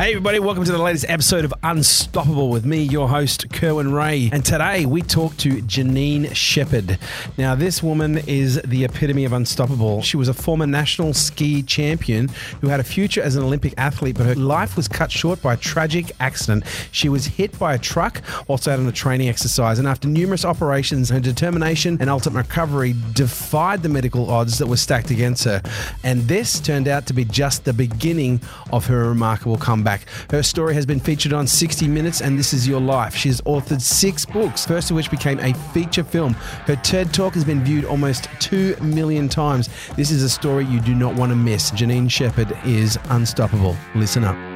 Hey, everybody, welcome to the latest episode of Unstoppable with me, your host, Kerwin Rae. And today we talk to Janine Shepherd. Now, this woman is the epitome of unstoppable. She was a former national ski champion who had a future as an Olympic athlete, but her life was cut short by a tragic accident. She was hit by a truck whilst out on a training exercise, and after numerous operations, her determination and ultimate recovery defied the medical odds that were stacked against her. And this turned out to be just the beginning of her remarkable comeback. Her story has been featured on 60 Minutes and This Is Your Life. She has authored six books, first of which became a feature film. Her TED Talk has been viewed almost 2 million times. This is a story you do not want to miss. Janine Shepherd is unstoppable. Listen up.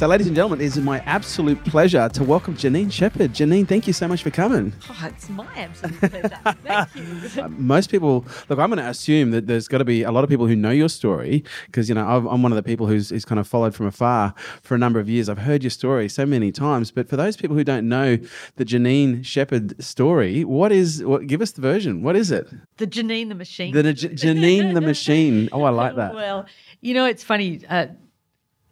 So, ladies and gentlemen, it is my absolute pleasure to welcome Janine Shepherd. Janine, thank you so much for coming. Oh, it's my absolute pleasure. Thank you. most people look i'm going to assume that there's got to be a lot of people who know your story because you know I've, i'm one of the people who's, who's kind of followed from afar for a number of years i've heard your story so many times but for those people who don't know the janine shepherd story what is what give us the version what is it The Janine the Machine. the J- janine the machine oh i like that Well, you know, it's funny. Uh,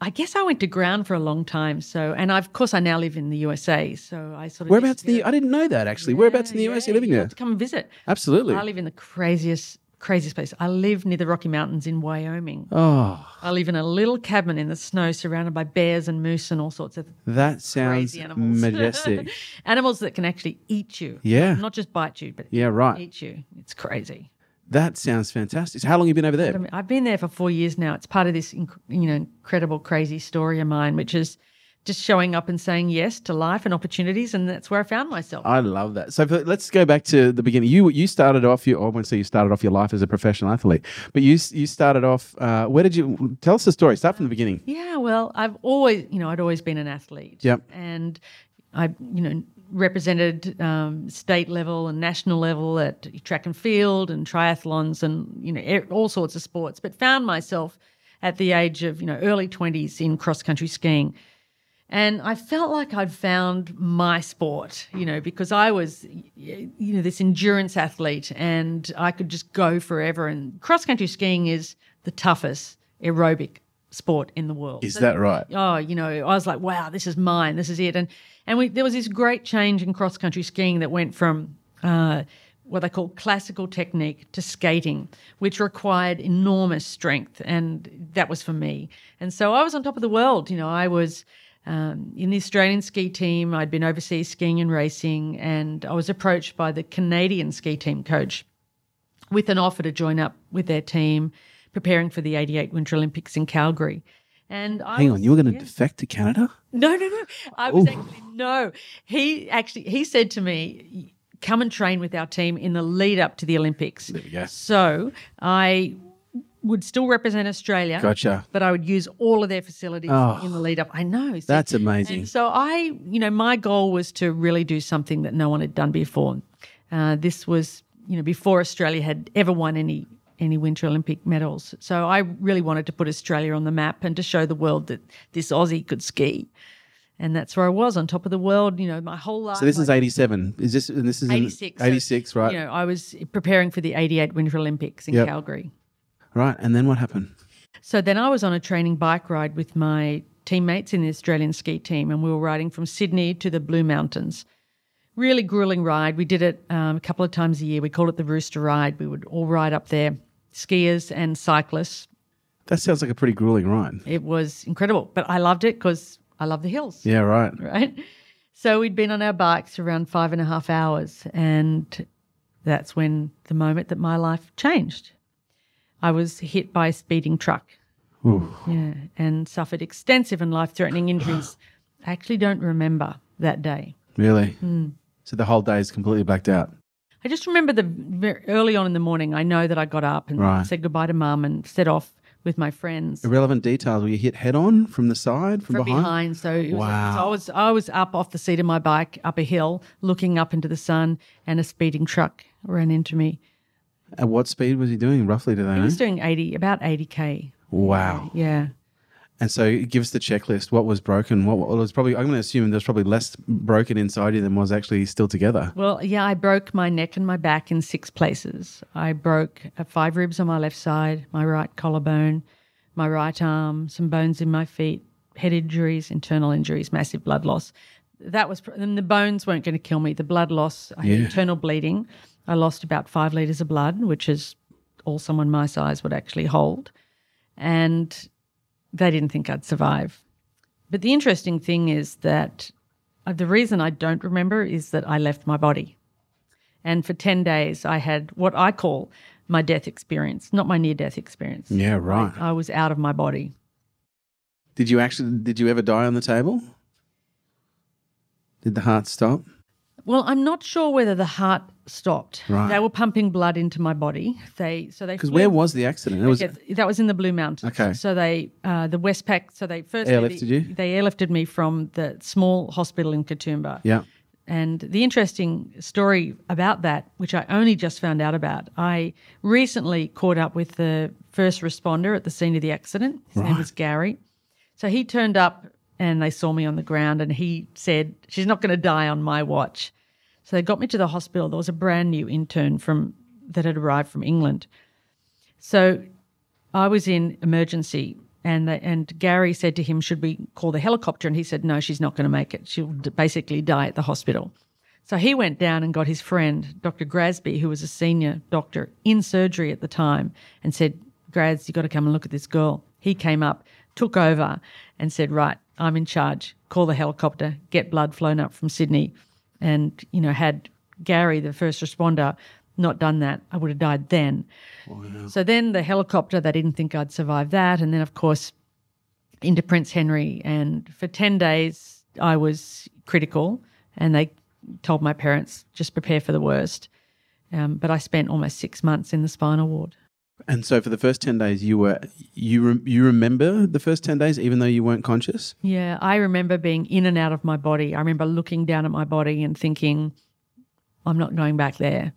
I guess I went to ground for a long time. So, and I, of course, I now live in the USA. So I sort of whereabouts in the i didn't know that actually whereabouts in the Yeah, us yeah, are you living you there to come and visit. absolutely I live in the craziest, craziest place. I live near the Rocky Mountains in Wyoming. oh I live in a little cabin in the snow, surrounded by bears and moose and all sorts of that sounds crazy animals. majestic animals that can actually eat you. Yeah. not just bite you, but yeah right eat you. It's crazy. That sounds fantastic so how long have you been over there I've been there for four years now. It's part of this, inc- you know, incredible, crazy story of mine, which is just showing up and saying yes to life and opportunities, and that's where I found myself. I love that. So for, let's go back to the beginning. You you started off your I won't say you started off your life as a professional athlete, but you you started off. Uh, where did you tell us the story? Start from the beginning. yeah, well, I've always, you know, I'd always been an athlete. Yep. And I, you know, represented um, state level and national level at track and field and triathlons and you know all sorts of sports, but found myself at the age of you know early twenties in cross country skiing. And I felt like I'd found my sport, you know, because I was, you know, this endurance athlete and I could just go forever. And cross country skiing is the toughest aerobic sport in the world. Is that right? Oh, you know, I was like, wow, this is mine. This is it. And and we there was this great change in cross country skiing that went from uh, what they call classical technique to skating, which required enormous strength, and that was for me. And so I was on top of the world. You know, I was. Um, in the Australian ski team, I'd been overseas skiing and racing, and I was approached by the Canadian ski team coach with an offer to join up with their team, preparing for the 88 Winter Olympics in Calgary. And I Hang was- on, you were going to yeah. defect to Canada? No, no, no. I was Ooh. actually no. He actually he said to me, "Come and train with our team in the lead up to the Olympics." There we go. So I would still represent Australia, Gotcha. but I would use all of their facilities Oh. in the lead up. I know see? That's amazing. And so I, you know, my goal was to really do something that no one had done before. Uh, this was, you know, before Australia had ever won any any Winter Olympic medals. So I really wanted to put Australia on the map and to show the world that this Aussie could ski. And that's where I was on top of the world, you know, my whole life. So this is 87. Is this and this is in 86. So, 86, right? You know, I was preparing for the 88 Winter Olympics in Yep. Calgary. Right. And then what happened? So then I was on a training bike ride with my teammates in the Australian ski team, and we were riding from Sydney to the Blue Mountains. Really grueling ride. We did it um, a couple of times a year. We called it the Rooster Ride. We would all ride up there, skiers and cyclists. That sounds like a pretty grueling ride. It was incredible, but I loved it because I love the hills Yeah, right. right? So we'd been on our bikes around five and a half hours, and that's when the moment that my life changed. I was hit by a speeding truck, Ooh. yeah, and suffered extensive and life threatening injuries. I actually don't remember that day. Really? Hmm. So the whole day is completely blacked out. I just remember the very early on in the morning. I know that I got up and Right. said goodbye to mum and set off with my friends Irrelevant details. Were you hit head on from the side, from, from behind? behind. So, it was, Wow. so I was I was up off the seat of my bike up a hill, looking up into the sun, and a speeding truck ran into me. At what speed was he doing roughly? Do they He know? was doing eighty, about eighty k. Wow. Yeah. And so give us the checklist. What was broken? What, what was probably? I'm going to assume there's probably less broken inside you than was actually still together. Well, yeah, I broke my neck and my back in six places. I broke uh, five ribs on my left side, my right collarbone, my right arm, some bones in my feet, head injuries, internal injuries, massive blood loss. That was, and the bones weren't going to kill me. The blood loss, I had Yeah. internal bleeding. I lost about five litres of blood, which is all someone my size would actually hold. And they didn't think I'd survive. But the interesting thing is that uh, the reason I don't remember is that I left my body. And for 10 days, I had what I call my death experience, not my near death experience. Yeah, right. I was out of my body. Did you actually? Did you ever die on the table? Did the heart stop? Well, I'm not sure whether the heart stopped. Right. They were pumping blood into my body. They so they Because where was the accident? It was Okay, that was in the Blue Mountains. Okay. So they, uh, the Westpac, so they first Airlifted you? They airlifted me from the small hospital in Katoomba. yeah. And the interesting story about that, which I only just found out about, I recently caught up with the first responder at the scene of the accident. His name was Gary. So he turned up and they saw me on the ground and he said, She's not going to die on my watch. So they got me to the hospital. There was a brand new intern from that had arrived from England. So I was in emergency, and and Gary said to him, "Should we call the helicopter?" And he said, "No, she's not going to make it. She'll basically die at the hospital." So he went down and got his friend, Dr. Grasby, who was a senior doctor in surgery at the time, and said, "Graz, you got to come and look at this girl." He came up, took over, and said, "Right, I'm in charge. Call the helicopter, get blood flown up from Sydney." And you know, had Gary, the first responder, not done that, I would have died then. So then the helicopter, they didn't think I'd survive that. And then, of course, into Prince Henry. And for 10 days, I was critical. And they told my parents, just prepare for the worst. Um, but I spent almost six months in the spinal ward. And so for the first ten days, you were you re, you remember the first ten days, even though you weren't conscious. Yeah, I remember being in and out of my body. I remember looking down at my body and thinking, I'm not going back there.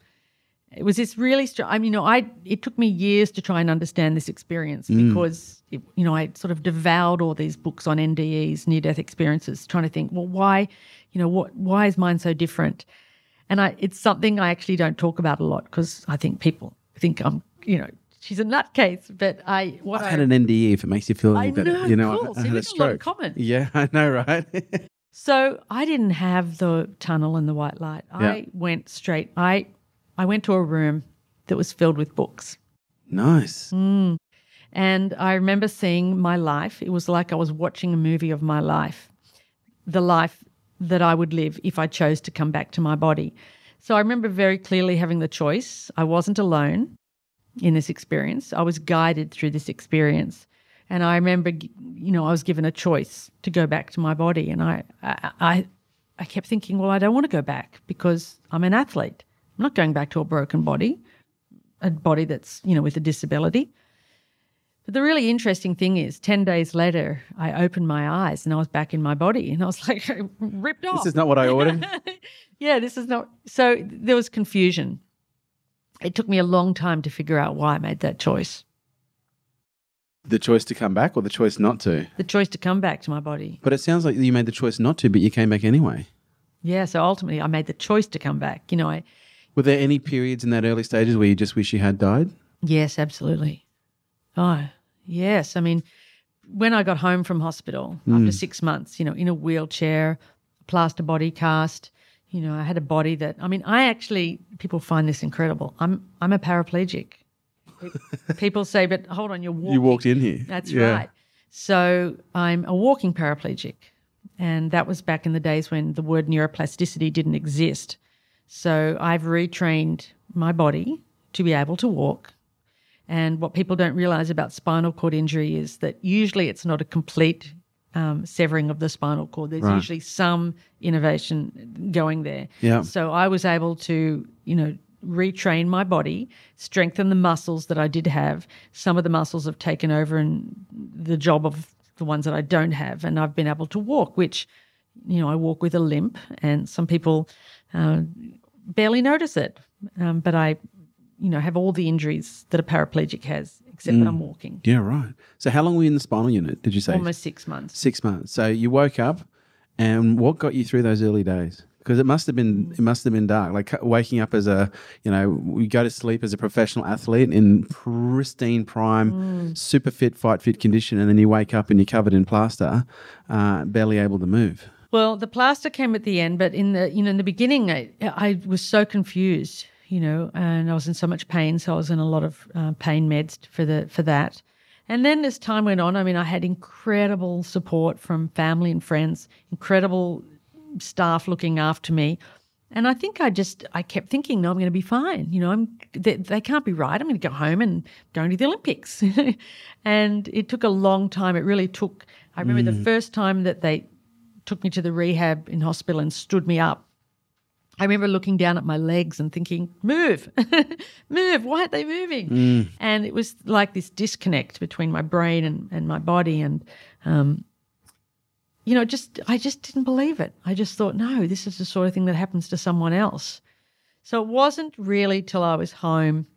It was this really strange. I mean, you know, I it took me years to try and understand this experience mm. because it, you know I sort of devoured all these books on NDEs, near death experiences, trying to think, well, why, you know, what why is mine so different? And I, it's something I actually don't talk about a lot because I think people think I'm, you know, she's a nutcase. But I, what I've I, had an NDE if it makes you feel any better. know, you know, cool. I, I So had a we've a stroke. common. Yeah, I know, right? So I didn't have the tunnel and the white light. I Yeah. went straight. I I went to a room that was filled with books. nice. Mm. And I remember seeing my life. It was like I was watching a movie of my life, the life that I would live if I chose to come back to my body. So I remember very clearly having the choice. I wasn't alone in this experience, I was guided through this experience. And I remember, you know, I was given a choice to go back to my body. And I, I, I, I kept thinking, well, I don't want to go back because I'm an athlete. I'm not going back to a broken body, a body that's, you know, with a disability. But the really interesting thing is, 10 days later, I opened my eyes and I was back in my body and I was like, ripped off. This is not what I ordered. yeah, this is not. So there was confusion. It took me a long time to figure out why I made that choice. the choice to come back or the choice not to. The choice to come back to my body. But it sounds like you made the choice not to, but you came back anyway. Yeah, so ultimately I made the choice to come back. You know, I, Were there any periods in that early stages where you just wish you had died? yes, absolutely. Oh, yes. I mean, when I got home from hospital hmm. after six months, you know, in a wheelchair, plaster body cast, you know, I had a body that, I mean, I actually, people find this incredible. I'm, I'm a paraplegic. people say, but hold on, you're walking. You walked in here. That's Yeah. right. So I'm a walking paraplegic. And that was back in the days when the word neuroplasticity didn't exist. So I've retrained my body to be able to walk. And what people don't realize about spinal cord injury is that usually it's not a complete um, severing of the spinal cord. There's Right. usually some innervation going there. Yeah. So I was able to, you know, retrain my body, strengthen the muscles that I did have. Some of the muscles have taken over and the job of the ones that I don't have, and I've been able to walk, which, you know, I walk with a limp, and some people uh, barely notice it. Um, but I, you know, have all the injuries that a paraplegic has, except that I'm mm. walking. Yeah, right. So how long were you in the spinal unit, did you say? Almost six months. Six months. So you woke up, and what got you through those early days? because it must have been mm. it must have been dark. Like uh, waking up as a you know we go to sleep as a professional athlete in pristine prime, mm. super fit, fight fit condition, and then you wake up and you're covered in plaster, uh, barely able to move. Well, the plaster came at the end, but in the you know in the beginning, I, I was so confused, you know, and I was in so much pain, so I was in a lot of uh, pain meds for the for that. And then as time went on, I mean, I had incredible support from family and friends, incredible staff looking after me. And I think I just I kept thinking, no, I'm going to be fine. You know, I'm they, they can't be right. I'm going to go home and go to the Olympics. and it took a long time. It really took. I remember the first time that they took me to the rehab in hospital and stood me up. I remember looking down at my legs and thinking, move, move, why aren't they moving? And it was like this disconnect between my brain and, and my body. And, um, you know, just, I just didn't believe it. I just thought, no, this is the sort of thing that happens to someone else. So it wasn't really till I was home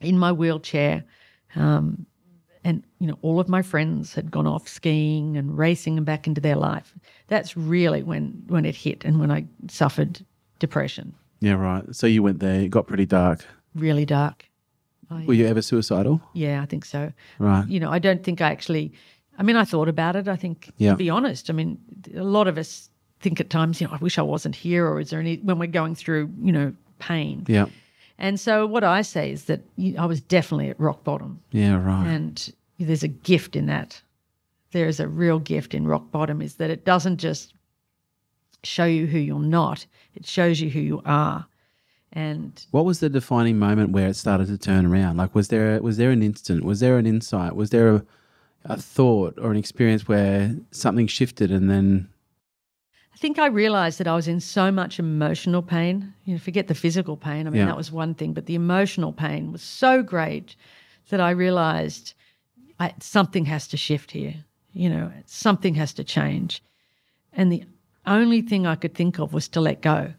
in my wheelchair. Um, and you know all of my friends had gone off skiing and racing and back into their life that's really when when it hit and when i suffered depression Yeah, right. So you went there. It got pretty dark. really dark I, Were you ever suicidal? yeah i think so Right. you know i don't think i actually i mean i thought about it i think Yeah. to be honest i mean a lot of us think at times you know i wish i wasn't here or is there any when we're going through you know pain Yeah. and so what i say is that you, i was definitely at rock bottom Yeah. Right. and there's a gift in that there is a real gift in rock bottom is that it doesn't just show you who you're not it shows you who you are and What was the defining moment where it started to turn around? Like, was there was there an instant? Was there an insight? Was there a, a thought or an experience where something shifted and then? I think I realized that I was in so much emotional pain. You know, forget the physical pain. I mean, Yeah. that was one thing, but the emotional pain was so great that I realized I, something has to shift here. You know, something has to change. And the only thing I could think of was to let go.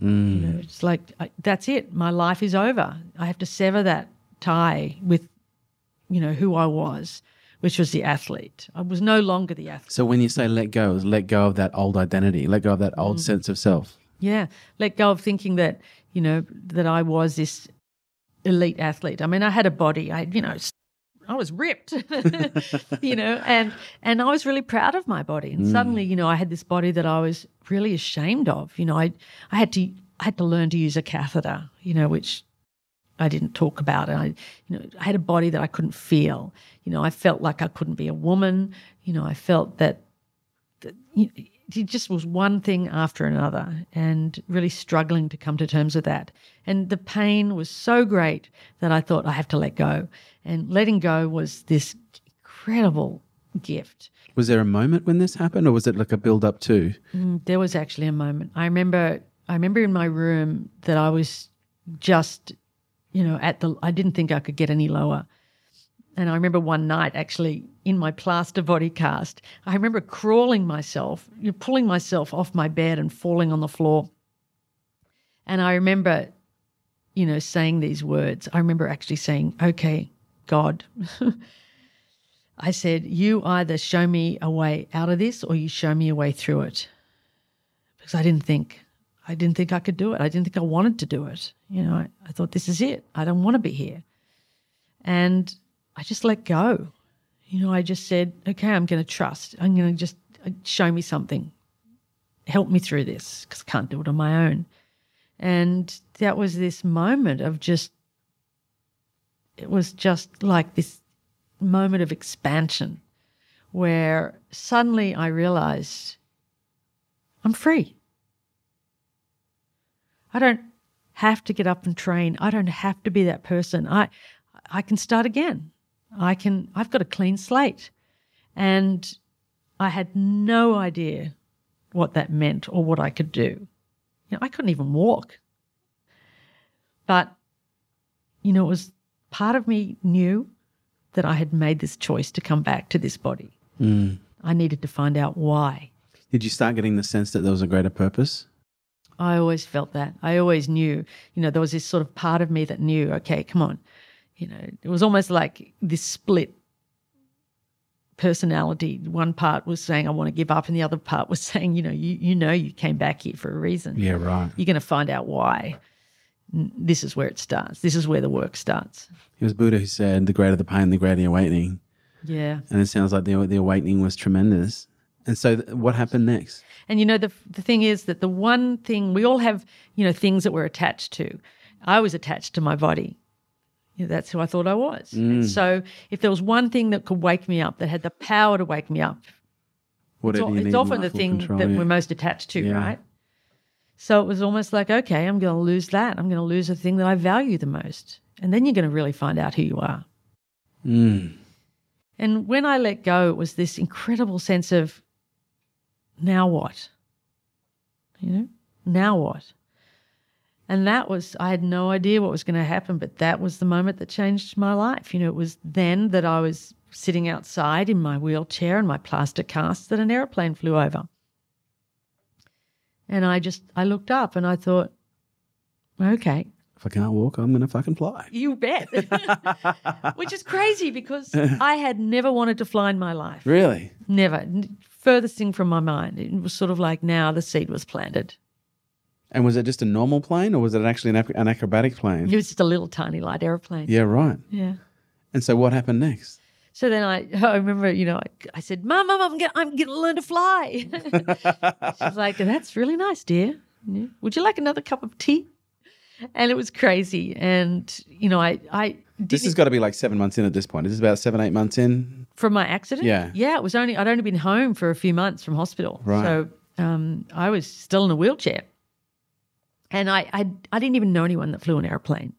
You know, mm. it's like I, that's it. My life is over. I have to sever that tie with, you know, who I was, which was the athlete. I was no longer the athlete. So when you say let go, is let go of that old identity, let go of that old mm. sense of self. Yeah, let go of thinking that you know that I was this elite athlete. I mean, I had a body. I you know I was ripped, you know, and and I was really proud of my body. And suddenly, mm. you know, I had this body that I was really ashamed of. You know, I I had to I had to learn to use a catheter. You know, which I didn't talk about. And I, you know, I had a body that I couldn't feel. You know, I felt like I couldn't be a woman. You know, I felt that, that you it just was one thing after another, and really struggling to come to terms with that. And the pain was so great that I thought I have to let go. And letting go was this incredible gift. Was there a moment when this happened, or was it like a build up too? Mm, There was actually a moment. I remember. I remember in my room that I was just, you know, at the. I didn't think I could get any lower. And I remember one night actually in my plaster body cast, I remember crawling myself, pulling myself off my bed and falling on the floor. And I remember, you know, saying these words. I remember actually saying, okay, God. I said, you either show me a way out of this or you show me a way through it. Because I didn't think, I didn't think I could do it. I didn't think I wanted to do it. You know, I, I thought, this is it. I don't want to be here. And I just let go. You know, I just said, okay, I'm going to trust. I'm going to just uh, show me something. Help me through this because I can't do it on my own. And that was this moment of just, it was just like this moment of expansion where suddenly I realized I'm free. I don't have to get up and train. I don't have to be that person. I I can start again. I can I've got a clean slate. And I had no idea what that meant or what I could do. You know, I couldn't even walk. But you know, it was part of me knew that I had made this choice to come back to this body. Mm. I needed to find out why. Did you start getting the sense that there was a greater purpose? I always felt that. I always knew, you know, there was this sort of part of me that knew, okay, come on. You know, it was almost like this split personality. One part was saying, I want to give up, and the other part was saying, you know, you, you know, you came back here for a reason. Yeah, right. You're going to find out why. This is where it starts. This is where the work starts. It was Buddha who said, "The greater the pain, the greater the awakening." Yeah. And it sounds like the the awakening was tremendous. And so, th- what happened next? And you know, the the thing is that the one thing we all have, you know, things that we're attached to. I was attached to my body. You know, that's who I thought I was. And so, if there was one thing that could wake me up, that had the power to wake me up, it's, Whatever it's need often the thing control, that yeah. we're most attached to, Yeah. right? So it was almost like, okay, I'm going to lose that. I'm going to lose the thing that I value the most, and then you're going to really find out who you are. Mm. And when I let go, it was this incredible sense of now what? You know, now what? And that was, I had no idea what was going to happen, but that was the moment that changed my life. You know, it was then that I was sitting outside in my wheelchair and my plaster cast that an aeroplane flew over. And I just, I looked up and I thought, okay, If I can't walk, I'm gonna fucking fly. you bet. Which is crazy because I had never wanted to fly in my life. Really? Never. Furthest thing from my mind. It was sort of like now the seed was planted. And was it just a normal plane, or was it actually an, ac- an acrobatic plane? It was just a little tiny light airplane. Yeah, right. Yeah. And so, what happened next? So then I, I remember, you know, I, I said, "Mum, Mum, I'm going, I'm to learn to fly." She's like, "That's really nice, dear. Yeah. Would you like another cup of tea?" And it was crazy. And you know, I, I This has got to be like seven months in at this point. This is about seven, eight months in. from my accident. Yeah. yeah. It was only I'd only been home for a few months from hospital, Right. so um, I was still in a wheelchair, and I, I I didn't even know anyone that flew an airplane.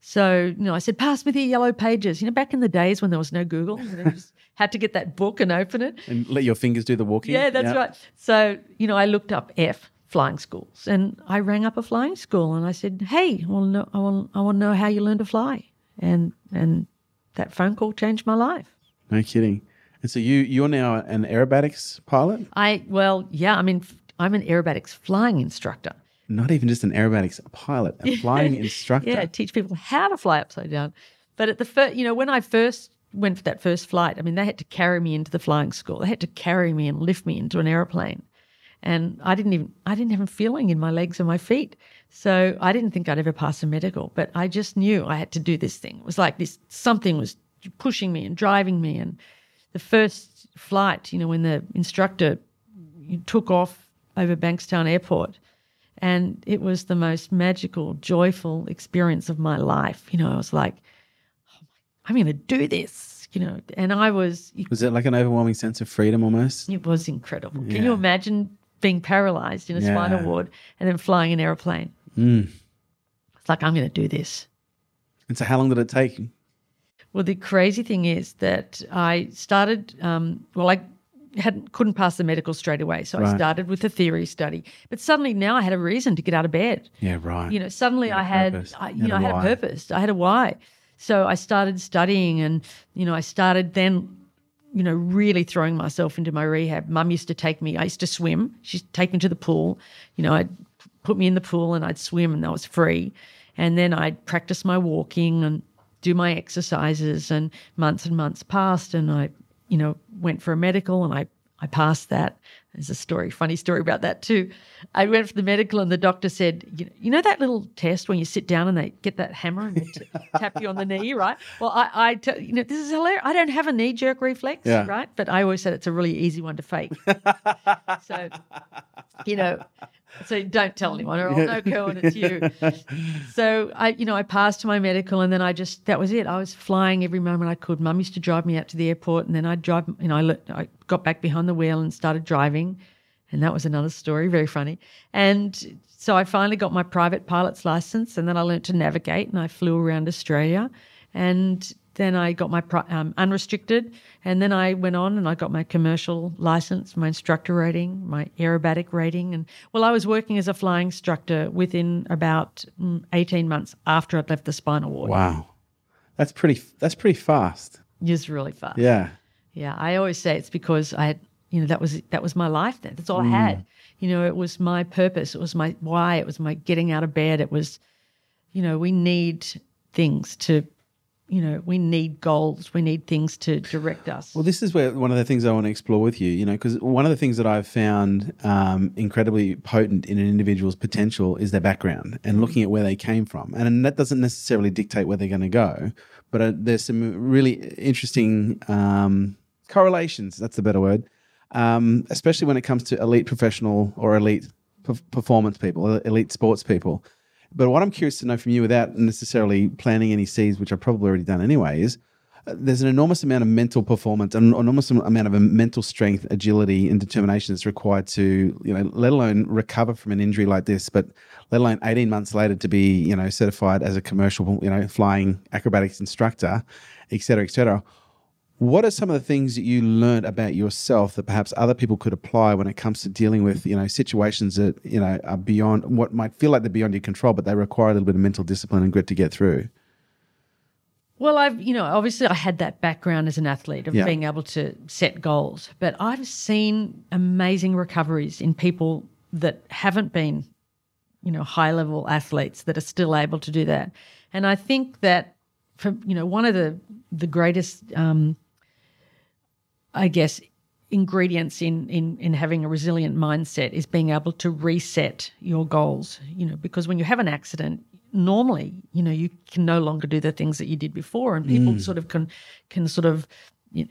So you know, I said, "Pass me the yellow pages." You know, back in the days when there was no Google, you, know, you just had to get that book and open it. And let your fingers do the walking. Yeah, that's right. So, you know, I looked up F flying schools and I rang up a flying school and I said, Hey, I want to know I want I want to know how you learn to fly. And and that phone call changed my life. No kidding. And so you you're now an aerobatics pilot, I well, yeah, I mean I'm an aerobatics flying instructor. Not even just an aerobatics pilot, a flying instructor. Yeah, teach people how to fly upside down. But at the first, you know, when I first went for that first flight, I mean, they had to carry me into the flying school. They had to carry me and lift me into an airplane. And I didn't even, I didn't have a feeling in my legs or my feet. So I didn't think I'd ever pass a medical, but I just knew I had to do this thing. It was like this, something was pushing me and driving me. And the first flight, you know, when the instructor took off over Bankstown Airport, and it was the most magical, joyful experience of my life. You know, I was like, oh my, I'm going to do this, you know, and I was, Was it like an overwhelming sense of freedom almost? it was incredible. Can you imagine being paralyzed in a spinal ward and then flying an airplane? Mm. It's like, I'm going to do this. And so, how long did it take? Well, the crazy thing is that I started. Um, well, I hadn't couldn't pass the medical straight away, so I started with a theory study. But suddenly, now I had a reason to get out of bed. Yeah, right. You know, suddenly I had, purpose. I, You you know, I had why. a purpose. I had a why. So I started studying, and you know, I started then. You know, really throwing myself into my rehab. Mum used to take me. I used to swim. She'd take me to the pool. You know, I'd put me in the pool and I'd swim, and that was free. And then I'd practice my walking and do my exercises. And months and months passed, and I, you know, went for a medical, and I I passed that. There's a story, funny story about that too. I went for the medical, and the doctor said, you know, you know that little test when you sit down and they get that hammer and they t- tap you on the knee, right? Well, I, I t- you know, this is hilarious. I don't have a knee jerk reflex, Yeah. right? But I always said it's a really easy one to fake. so, you know, so don't tell anyone, or I'll know, Cohen, it's you. So I, you know, I passed my medical, and then I just that was it. I was flying every moment I could. Mum used to drive me out to the airport, and then I'd drive. You know, I, le- I got back behind the wheel and started driving, and that was another story, very funny. And so I finally got my private pilot's license, and then I learned to navigate, and I flew around Australia, and then I got my um, unrestricted, and then I went on and I got my commercial license, my instructor rating, my aerobatic rating, and well, I was working as a flying instructor within about mm, eighteen months after I'd left the spinal ward. Wow, that's pretty. That's pretty fast. It was really fast. Yeah. Yeah, I always say it's because I had, you know, that was that was my life then. That's all I had. You know, it was my purpose. It was my why. It was my getting out of bed. It was, you know, we need things to you know, we need goals, we need things to direct us. Well, this is where one of the things I want to explore with you, you know, because one of the things that I've found um, incredibly potent in an individual's potential is their background and looking at where they came from. And that doesn't necessarily dictate where they're going to go, but uh, there's some really interesting um, correlations, that's the better word, um, especially when it comes to elite professional or elite performance people, elite sports people. But what I'm curious to know from you, without necessarily planting any seeds, which I've probably already done anyway, is uh, there's an enormous amount of mental performance, an enormous amount of mental strength, agility, and determination that's required to, you know, let alone recover from an injury like this, but let alone 18 months later to be, you know, certified as a commercial, you know, flying acrobatics instructor, et cetera, et cetera. What are some of the things that you learned about yourself that perhaps other people could apply when it comes to dealing with, you know, situations that, you know, are beyond what might feel like they're beyond your control, but they require a little bit of mental discipline and grit to get through? Well, I've, you know, obviously I had that background as an athlete of Yeah. being able to set goals, but I've seen amazing recoveries in people that haven't been, you know, high level athletes that are still able to do that. And I think that, from, you know, one of the, the greatest, um, I guess, ingredients in, in in having a resilient mindset is being able to reset your goals you know because when you have an accident normally you know you can no longer do the things that you did before and people mm. sort of can can sort of you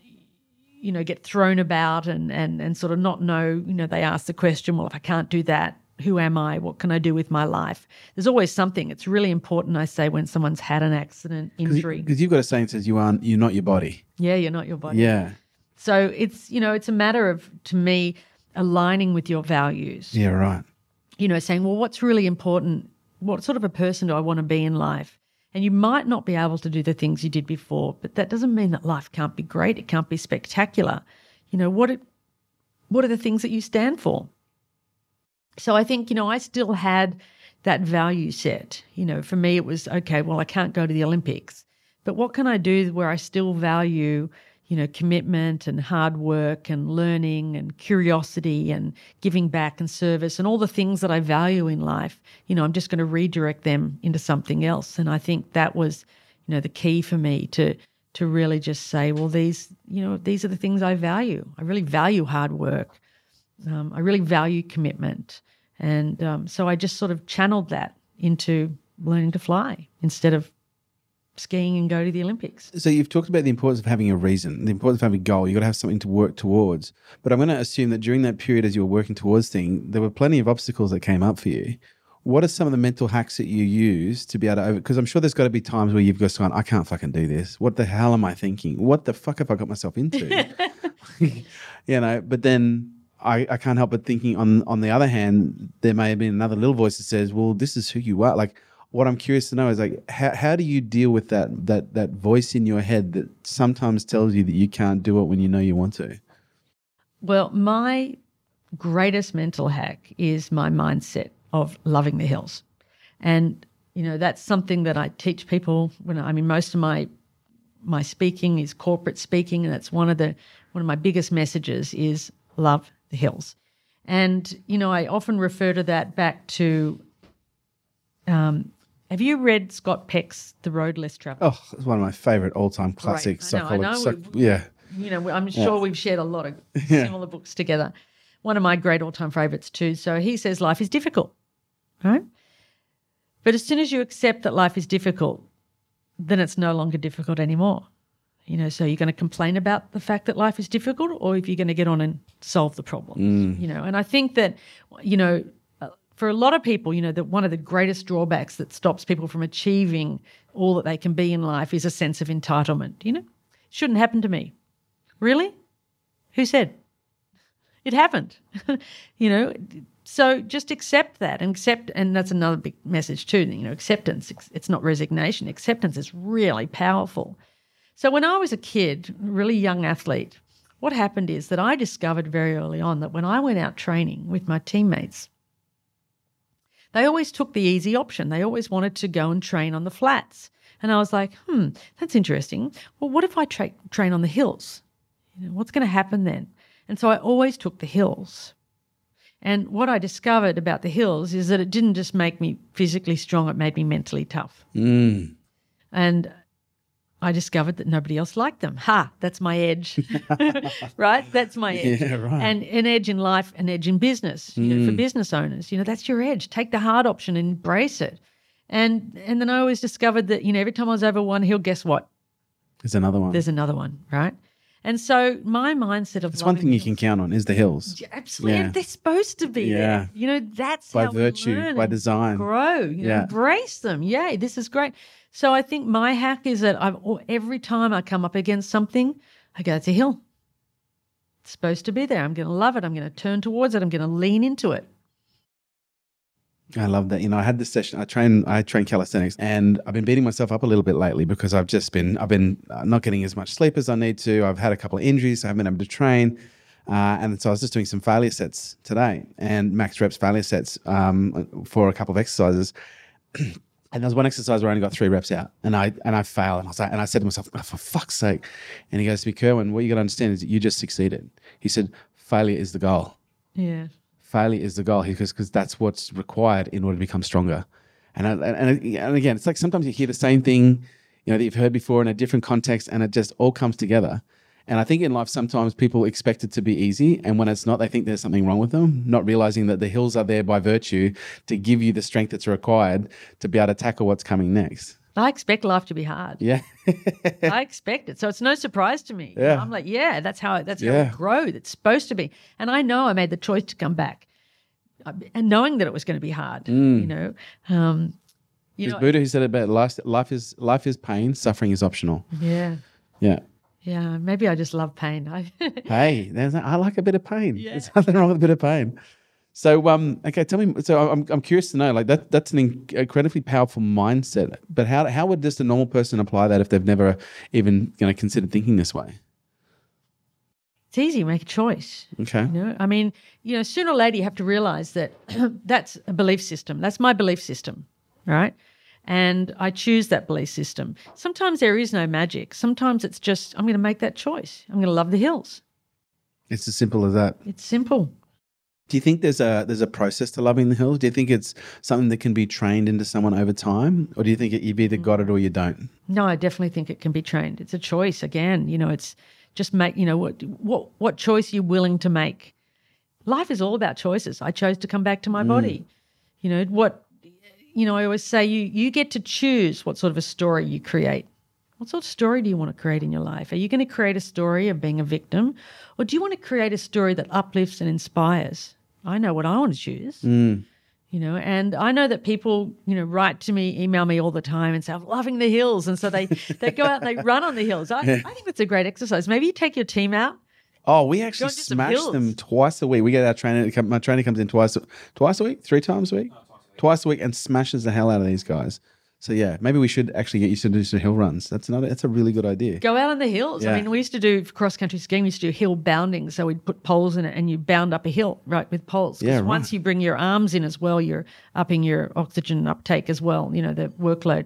you know get thrown about and and and sort of not know you know they ask the question well if i can't do that who am i? What can i do with my life? There's always something. It's really important i say when someone's had an accident injury. Because you've got a saying that says you aren't, you're not your body. yeah you're not your body. Yeah. So it's you know it's a matter of to me aligning with your values. Yeah, right. You know, saying, well, what's really important? What sort of a person do I want to be in life? And you might not be able to do the things you did before, but that doesn't mean that life can't be great. It can't be spectacular. You know, what it, what are the things that you stand for? So I think, you know, I still had that value set. You know, for me, it was okay, well, I can't go to the Olympics, but what can I do where I still value, you know, commitment and hard work and learning and curiosity and giving back and service and all the things that I value in life? You know, I'm just going to redirect them into something else. And I think that was, you know, the key for me to to really just say, well, these, you know, these are the things I value. I really value hard work. Um, I really value commitment. And um, so I just sort of channeled that into learning to fly instead of skiing and go to the Olympics. So you've talked about the importance of having a reason, the importance of having a goal. You've got to have something to work towards. But I'm going to assume that during that period, as you were working towards thing, there were plenty of obstacles that came up for you. What are some of the mental hacks that you use to be able to over? Because I'm sure there's got to be times where you've just gone, I can't fucking do this. What the hell am I thinking? What the fuck have I got myself into? you know. But then I, I can't help but thinking on on the other hand, there may have been another little voice that says, "Well, this is who you are." Like, what I'm curious to know is like, how how do you deal with that that that voice in your head that sometimes tells you that you can't do it when you know you want to? Well, my greatest mental hack is my mindset of loving the hills. And, you know, that's something that I teach people when I mean most of my my speaking is corporate speaking and that's one of the one of my biggest messages is love the hills. And, you know, I often refer to that back to um, have you read Scott Peck's The Road Less Traveled? Oh, it's one of my favorite all time classics. I know, I know. We- yeah. you know, I'm sure we've shared a lot of similar books together. One of my great all time favorites, too. So he says life is difficult, right? But as soon as you accept that life is difficult, then it's no longer difficult anymore. You know, so you're going to complain about the fact that life is difficult, or if you're going to get on and solve the problem. Mm. You know, and I think that, you know, for a lot of people, you know, that one of the greatest drawbacks that stops people from achieving all that they can be in life is a sense of entitlement. You know, shouldn't happen to me. Really? Who said? It happened. you know, so just accept that and accept and that's another big message too, you know, acceptance. It's- not resignation. Acceptance is really powerful. So when I was a kid, really young athlete, what happened is that I discovered very early on that when I went out training with my teammates, they always took the easy option. They always wanted to go and train on the flats. And I was like, hmm, that's interesting. Well, what if I tra- train on the hills? You know, what's going to happen then? And so I always took the hills. And what I discovered about the hills is that it didn't just make me physically strong, it made me mentally tough. Mm. And I discovered that nobody else liked them. Ha, that's my edge. right? That's my edge. Yeah, right. And an edge in life, an edge in business, you know, for mm. business owners. You know, that's your edge. Take the hard option and embrace it. And and then I always discovered that, you know, every time I was over one hill, guess what? There's another one. There's another one, right? And so my mindset of It's one thing you can count on is the hills. Absolutely. Yeah. They're supposed to be Yeah. there. You know, that's By virtue, by design. grow. You know, Yeah. embrace them. Yay, this is great. So I think my hack is that I've every time I come up against something, I go, it's a hill. It's supposed to be there. I'm going to love it. I'm going to turn towards it. I'm going to lean into it. I love that. You know, I had this session. I train. I train calisthenics, and I've been beating myself up a little bit lately because I've just been. I've been uh, not getting as much sleep as I need to. I've had a couple of injuries. So I haven't been able to train, uh, and so I was just doing some failure sets today, and max reps failure sets um, for a couple of exercises. And there was one exercise where I only got three reps out, and I and I failed, and I was like, and I said to myself, oh, for fuck's sake! And he goes to me, Kerwin, what you got to understand is that you just succeeded. He said, failure is the goal Yeah. failure is the goal because because that's what's required in order to become stronger. And, I, and and again, it's like sometimes you hear the same thing, you know, that you've heard before in a different context, and it just all comes together. And I think in life, sometimes people expect it to be easy, and when it's not, they think there's something wrong with them, not realizing that the hills are there by virtue to give you the strength that's required to be able to tackle what's coming next. I expect life to be hard. Yeah, I expect it. So it's no surprise to me. Yeah. I'm like, yeah, that's how that's how Yeah. I grow. It's supposed to be. And I know I made the choice to come back. Uh, And knowing that it was going to be hard, you know. Um, you It's know, Buddha who said it about life. Life is life is pain. Suffering is optional. yeah. Yeah. Yeah, maybe I just love pain. Hey, there's I like a bit of pain. There's nothing wrong with a bit of pain. So, um, okay, tell me. So, I'm, I'm curious to know, like that that's an incredibly powerful mindset. But how how would just a normal person apply that if they've never even you know considered thinking this way? it's easy. Make a choice. Okay. You know, I mean, you know, sooner or later you have to realize that that's a belief system. That's my belief system, right? And I choose that belief system. Sometimes there is no magic. Sometimes it's just I'm going to make that choice. I'm going to love the hills. It's as simple as that. It's simple. Do you think there's a there's a process to loving the hills? Do you think it's something that can be trained into someone over time, or do you think it, you've either mm. got it or you don't? No, I definitely think it can be trained. It's a choice. Again, you know, it's just make. You know, what what what choice you're willing to make. Life is all about choices. I chose to come back to my mm. body. You know what? You know, I always say you you get to choose what sort of a story you create. What sort of story do you want to create in your life? Are you going to create a story of being a victim, or do you want to create a story that uplifts and inspires? I know what I want to choose mm. you know and i know that people you know write to me email me all the time and say i'm loving the hills and so they they go out and they run on the hills i, I think that's a great exercise maybe you take your team out Oh, we actually and do some smash them twice a week. We get our trainer. My trainer comes in twice, twice a week, three times a week, twice a week, and smashes the hell out of these guys. So yeah, maybe we should actually get used to do some hill runs. That's another. That's a really good idea. go out on the hills Yeah. i mean we used to do cross country skiing we used to do hill bounding so we'd put poles in it and you bound up a hill right with poles Yeah, right. once you bring your arms in as well you're upping your oxygen uptake as well you know the workload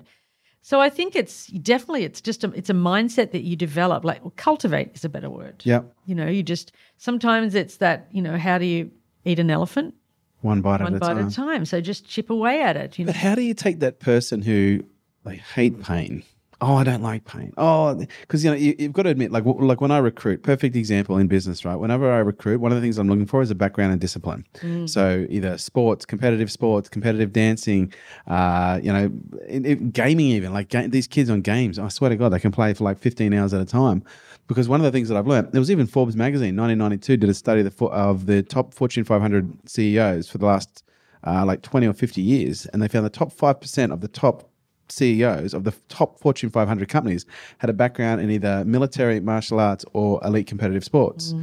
so i think it's definitely it's just a it's a mindset that you develop like well, cultivate is a better word Yeah. You know, you just sometimes it's that, you know, how do you eat an elephant? One bite One at a bite time. at a time. So just chip away at it. You know, But how do you take that person who they hate pain? Oh, I don't like pain. Oh, because you know you, you've got to admit, like w- like when I recruit, perfect example in business, right? Whenever I recruit, one of the things I'm looking for is a background in discipline. So either sports, competitive sports, competitive dancing, uh, you know, in, in gaming, even like ga- these kids on games. I swear to God, they can play for like 15 hours at a time. Because one of the things that I've learned, there was even Forbes magazine, 1992, did a study of the, fo- of the top Fortune 500 CEOs for the last uh, like 20 or 50 years, and they found the top 5% of the top CEOs of the top Fortune 500 companies had a background in either military, martial arts, or elite competitive sports.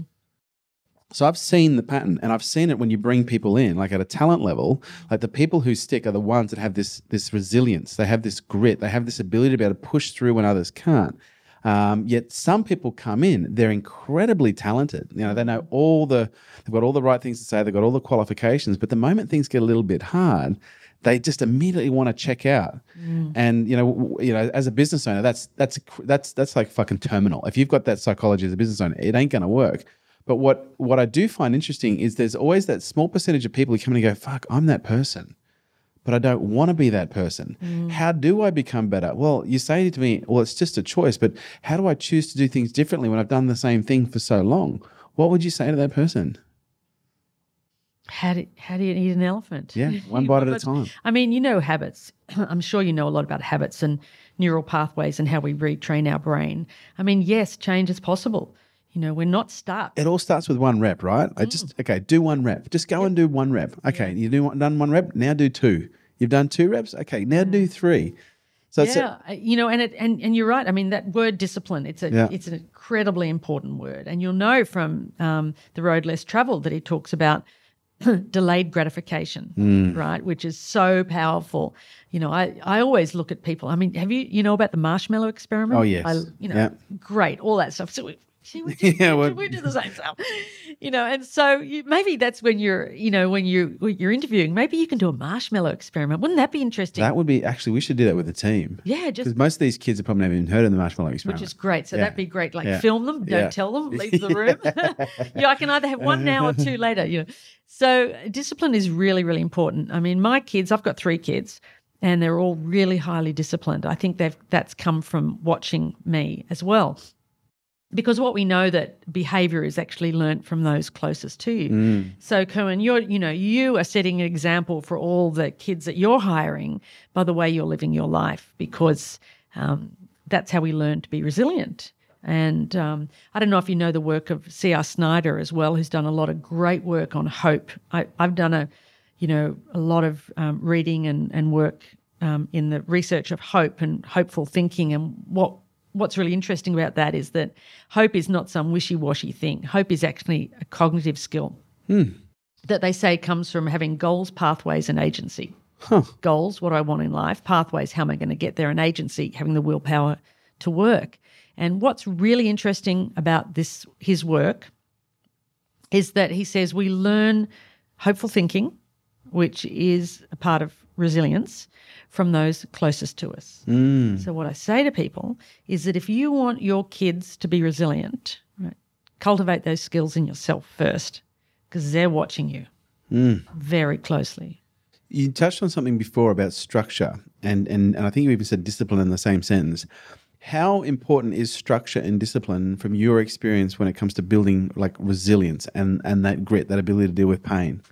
So I've seen the pattern, and I've seen it when you bring people in, like at a talent level. Like the people who stick are the ones that have this this resilience. They have this grit. They have this ability to be able to push through when others can't. Um, yet some people come in, they're incredibly talented. You know, they know all the, they've got all the right things to say, they've got all the qualifications. But the moment things get a little bit hard, they just immediately want to check out. And you know, you know, as a business owner, that's that's that's that's like fucking terminal. If you've got that psychology as a business owner, it ain't going to work. But what what I do find interesting is there's always that small percentage of people who come in and go, "Fuck, I'm that person." But I don't want to be that person. Mm. How do I become better? Well, you say to me, well, it's just a choice, but how do I choose to do things differently when I've done the same thing for so long? What would you say to that person? How do, how do you eat an elephant? Yeah, one bite at a time. I mean, you know habits. I'm sure you know a lot about habits and neural pathways and how we retrain our brain. I mean, yes, change is possible. You know, we're not stuck. It all starts with one rep, right? I just Mm. okay, do one rep. Just go and do one rep. Okay, you do one, done one rep. Now do two. You've done two reps. Okay, now do three. So it's a- yeah, you know, and it and, and you're right. I mean, that word discipline. It's a Yeah. it's an incredibly important word, and you'll know from um, the road less traveled that he talks about delayed gratification, Hmm. right? Which is so powerful. You know, I I always look at people. I mean, have you you know about the marshmallow experiment? Oh, yes. I, you know, Yeah. great, all that stuff. So we, do, Yeah, well- we do the same stuff, you know, and so you, maybe that's when you're, you know, when you when you're interviewing, maybe you can do a marshmallow experiment. Wouldn't that be interesting? that would be actually we should do that with the team. yeah, just Because most of these kids have probably never even heard of the marshmallow experiment. which is great. So Yeah. that'd be great. Like Yeah. film them, don't tell them, leave the room. yeah, I can either have one now or two later. You know, so discipline is really, really important. I mean, my kids, I've got three kids, and they're all really highly disciplined. I think they've that's come from watching me as well. Because what we know that behavior is actually learnt from those closest to you. So Kerwin, you're you know, you are setting an example for all the kids that you're hiring by the way you're living your life because um, that's how we learn to be resilient. And um, I don't know if you know the work of C.R. Snyder as well, who's done a lot of great work on hope. I, I've done a, you know, a lot of um, reading and, and work um, in the research of hope and hopeful thinking. And what what's really interesting about that is that hope is not some wishy-washy thing. Hope is actually a cognitive skill hmm. that they say comes from having goals, pathways, and agency. Goals, what do I want in life? Pathways, how am I going to get there? And agency, having the willpower to work. And what's really interesting about this his work is that he says we learn hopeful thinking, which is a part of resilience, from those closest to us. Mm. So what I say to people is that if you want your kids to be resilient, right, cultivate those skills in yourself first, because they're watching you mm. very closely. You touched on something before about structure, and, and, and I think you even said discipline in the same sentence. How important is structure and discipline from your experience when it comes to building like resilience and, and that grit, that ability to deal with pain?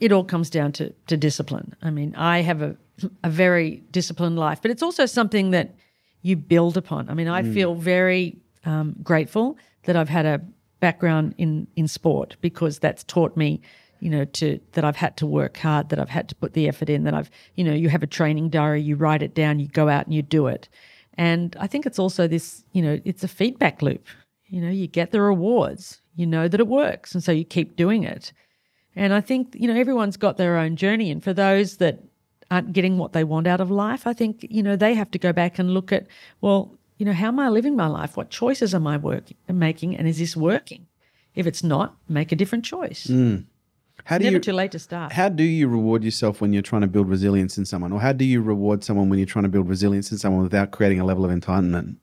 It all comes down to, to discipline. I mean, I have a, a very disciplined life, but it's also something that you build upon. I mean, I feel very um, grateful that I've had a background in, in sport because that's taught me, you know, to that I've had to work hard, that I've had to put the effort in, that I've, you know, you have a training diary, you write it down, you go out and you do it. And I think it's also this, you know, it's a feedback loop. You know, you get the rewards, you know that it works, and so you keep doing it. And I think, you know, everyone's got their own journey. And for those that aren't getting what they want out of life, I think, you know, they have to go back and look at, well, you know, how am I living my life? What choices am I work- making? And is this working? If it's not, make a different choice. Hmm. How do Never you too late to start. how do you reward yourself when you're trying to build resilience in someone, or how do you reward someone when you're trying to build resilience in someone without creating a level of entitlement?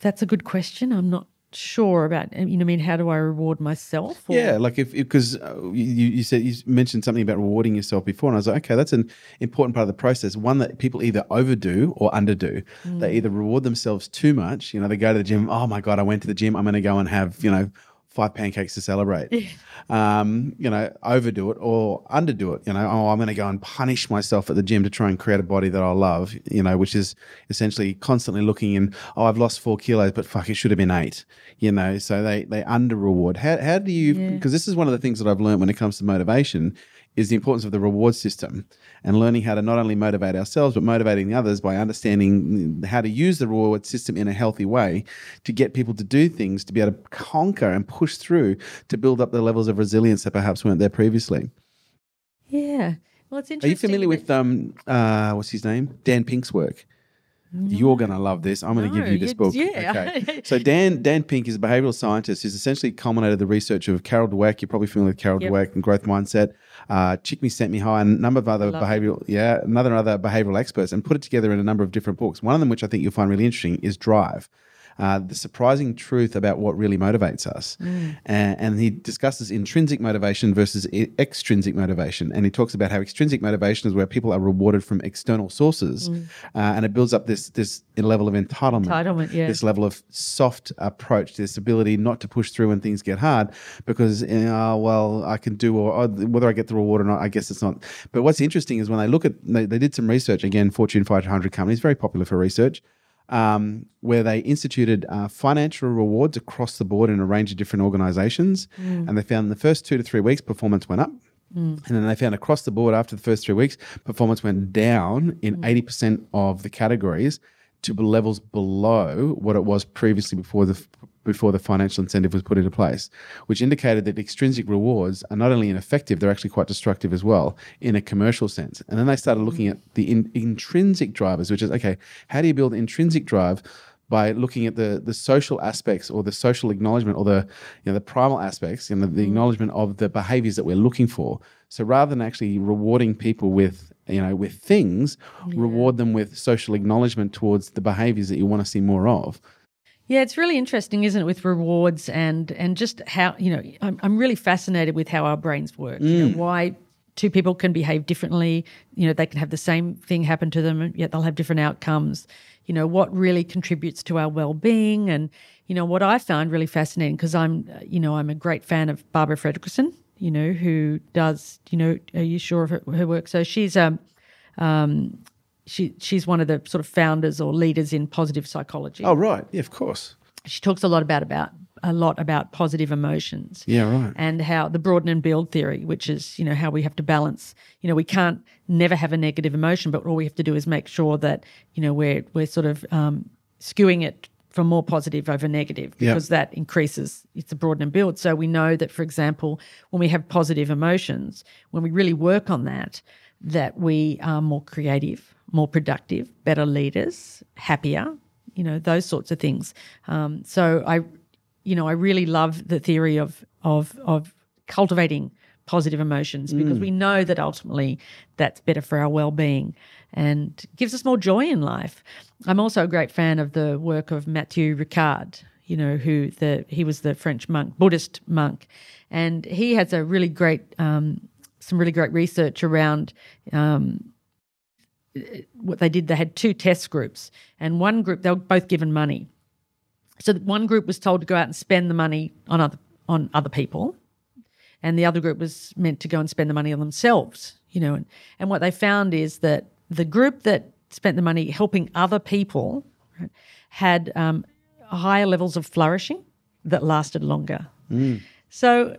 That's a good question. I'm not sure about, you know, I mean, how do I reward myself? or- Yeah, like if because uh, you, you said you mentioned something about rewarding yourself before, and I was like, okay, that's an important part of the process. One that people either overdo or underdo. They either reward themselves too much. You know, they go to the gym. Oh my god, I went to the gym. I'm going to go and have you know five pancakes to celebrate. um, you know, overdo it or underdo it. You know, oh, I'm going to go and punish myself at the gym to try and create a body that I love. You know, which is essentially constantly looking in. Oh, I've lost four kilos, but fuck, it should have been eight. You know, so they they under reward. How how do you? Because this is one of the things that I've learned when it comes to motivation is the importance of the reward system and learning how to not only motivate ourselves but motivating the others by understanding how to use the reward system in a healthy way to get people to do things to be able to conquer and push through to build up the levels of resilience that perhaps weren't there previously. Yeah. Well, it's interesting. Are you familiar with um uh what's his name? Dan Pink's work. You're going to love this. I'm going to No, give you this book. yeah. Okay. So Dan Dan Pink is a behavioral scientist who's essentially culminated the research of Carol Dweck. You're probably familiar with Carol Yep. Dweck and growth mindset. Uh, Csikszentmihalyi and a number of other behavioral yeah, another other behavioral experts and put it together in a number of different books. One of them which I think you'll find really interesting is Drive. Uh, the surprising truth about what really motivates us. And, and he discusses intrinsic motivation versus extrinsic motivation. And he talks about how extrinsic motivation is where people are rewarded from external sources, uh, and it builds up this this level of entitlement, Entitlement, yeah. this level of soft approach, this ability not to push through when things get hard, because uh, well, I can do or, or whether I get the reward or not, I guess it's not. But what's interesting is when they look at they, they did some research again, Fortune 500 companies, very popular for research um, where they instituted uh, financial rewards across the board in a range of different organizations. And they found in the first two to three weeks, performance went up. And then they found across the board after the first three weeks, performance went down in 80% of the categories to levels below what it was previously before the before the financial incentive was put into place, which indicated that extrinsic rewards are not only ineffective, they're actually quite destructive as well in a commercial sense. And then they started looking at the in, intrinsic drivers, which is okay, how do you build intrinsic drive? By looking at the the social aspects or the social acknowledgement or the you know the primal aspects and the, the acknowledgement of the behaviors that we're looking for. So rather than actually rewarding people with you know with things, reward them with social acknowledgement towards the behaviors that you want to see more of. Yeah, it's really interesting, isn't it, with rewards and and just how you know I'm I'm really fascinated with how our brains work. You know, why two people can behave differently. You know, they can have the same thing happen to them, yet they'll have different outcomes. You know, what really contributes to our well-being, and you know what I found really fascinating because I'm you know I'm a great fan of Barbara Fredrickson. You know, who does you know? Are you sure of her, her work? So she's um um she she's one of the sort of founders or leaders in positive psychology. Oh right, yeah, of course. she talks a lot about about a lot about positive emotions. Yeah, right. and how the broaden and build theory which is you know how we have to balance you know we can't never have a negative emotion but all we have to do is make sure that you know we're we're sort of um, skewing it from more positive over negative because that increases it's a broaden and build. So we know that for example when we have positive emotions when we really work on that that we are more creative more productive better leaders happier you know those sorts of things. Um, so i you know i really love the theory of of of cultivating positive emotions because we know that ultimately that's better for our well-being and gives us more joy in life. I'm also a great fan of the work of matthew ricard you know who the he was the french monk buddhist monk and he has a really great um, some really great research around um, what they did, they had two test groups, and one group they were both given money. So one group was told to go out and spend the money on other on other people, and the other group was meant to go and spend the money on themselves. You know, and, and what they found is that the group that spent the money helping other people right, had um, higher levels of flourishing that lasted longer. So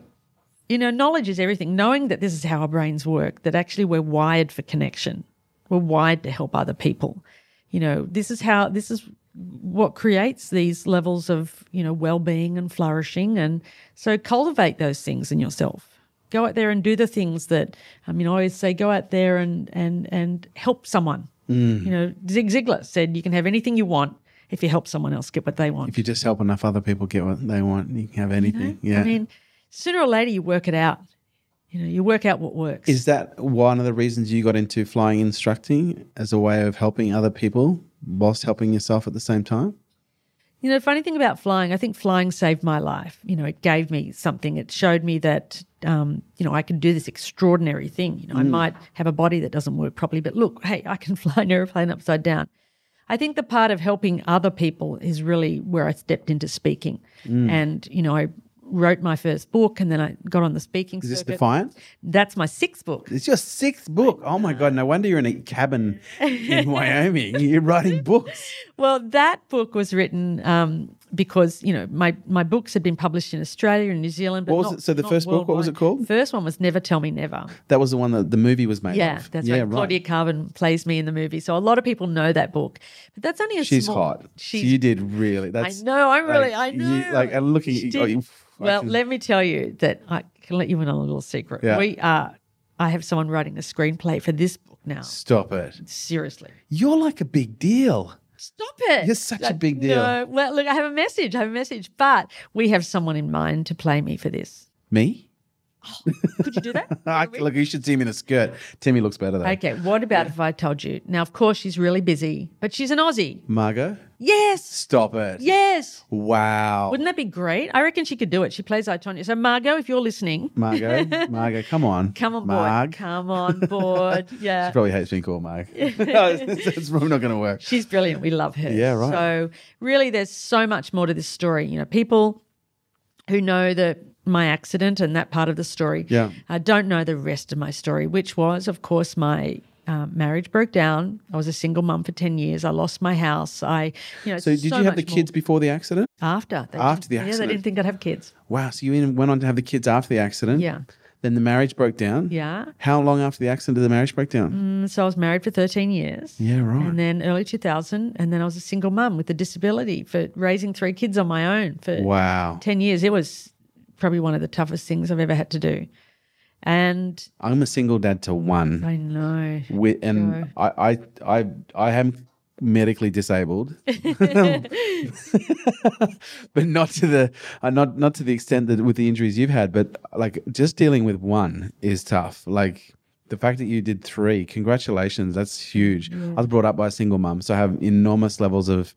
you know, knowledge is everything. Knowing that this is how our brains work, that actually we're wired for connection, we're wired to help other people. You know, this is how, this is what creates these levels of, you know, well being and flourishing. And so cultivate those things in yourself. Go out there and do the things that, I mean, I always say go out there and, and, and help someone. Mm. You know, Zig Ziglar said you can have anything you want if you help someone else get what they want. If you just help enough other people get what they want, you can have anything. Yeah. I mean, sooner or later you work it out. You know, you work out what works. Is that one of the reasons you got into flying instructing as a way of helping other people whilst helping yourself at the same time? you know, the funny thing about flying, I think flying saved my life. You know, it gave me something. It showed me that, um, you know, I can do this extraordinary thing. You know, I might have a body that doesn't work properly, but look, hey, I can fly an airplane upside down. I think the part of helping other people is really where I stepped into speaking. And, you know, I wrote my first book and then I got on the speaking Is this circuit. Defiant? That's my sixth book. It's your sixth book. Oh my God. No wonder you're in a cabin in Wyoming. You're writing books. Well, that book was written um, because you know my my books had been published in Australia and New Zealand. But What was not- it? So the first book, what was it worldwide. called? First one was Never Tell Me Never. That was the one that the movie was made Yeah, of. that's yeah, right. Claudia Karvan plays me in the movie, so a lot of people know that book. But that's only a She's small. hot. She's. you did really. That's I know. I'm really. like, I know. You, like I'm looking She oh, you- well, can- let me tell you that I can let you in on a little secret. Yeah. We are. I have someone writing a screenplay for this book now. Stop it. Seriously. You're like a big deal. Stop it. You're such a big deal. No, well, look, I have a message. I have a message, but we have someone in mind to play me for this. Me? Oh, could you do that? Look, you should see him in a skirt. Timmy looks better though. Okay, what about if I told you? Now, of course, she's really busy, but she's an Aussie. Margot, Yes, stop it. yes. Wow. Wouldn't that be great? I reckon she could do it. She plays I Tonya. So, Margot, if you're listening, Margot, Margot, come on. come on board. Marg. Come on board. Yeah. She probably hates being called Marg. it's probably not going to work. She's brilliant. We love her. Yeah, right. So really, there's so much more to this story. You know, people who know the my accident and that part of the story, Yeah. I don't know the rest of my story, which was, of course, my. Uh, marriage broke down. I was a single mum for ten years. I lost my house. I, you know. So, did you have the much more. kids before the accident? after? They After the Yeah, they didn't think I'd have kids. Wow. So you even went on to have the kids after the accident? Yeah, Then the marriage broke down? yeah. How long after the accident did the marriage break down? Mm, So I was married for thirteen years. Yeah, right. And then early 2000, and then I was a single mum with a disability for raising three kids on my own for wow. 10 years. It was probably one of the toughest things I've ever had to do. And I'm a single dad to one. I know. Wi- and I, I, I, I am medically disabled, but not to the, uh, not not to the extent that with the injuries you've had. But like just dealing with one is tough. Like the fact that you did three, congratulations, that's huge. I was brought up by a single mum, so I have enormous levels of,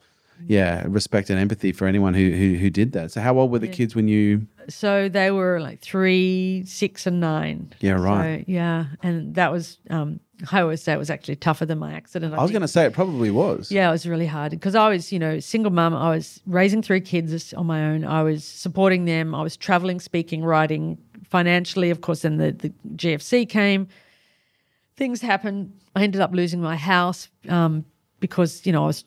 yeah, respect and empathy for anyone who who, who did that. So how old were the kids when you? So they were like three, six, and nine. Yeah, right. So, yeah. And that was, um, I always say it was actually tougher than my accident. I was going to say it probably was. Yeah, it was really hard because I was, you know, single mum. I was raising three kids on my own. I was supporting them. I was traveling, speaking, writing, financially. Of course, then the, the GFC came. Things happened. I ended up losing my house um, because, you know, I was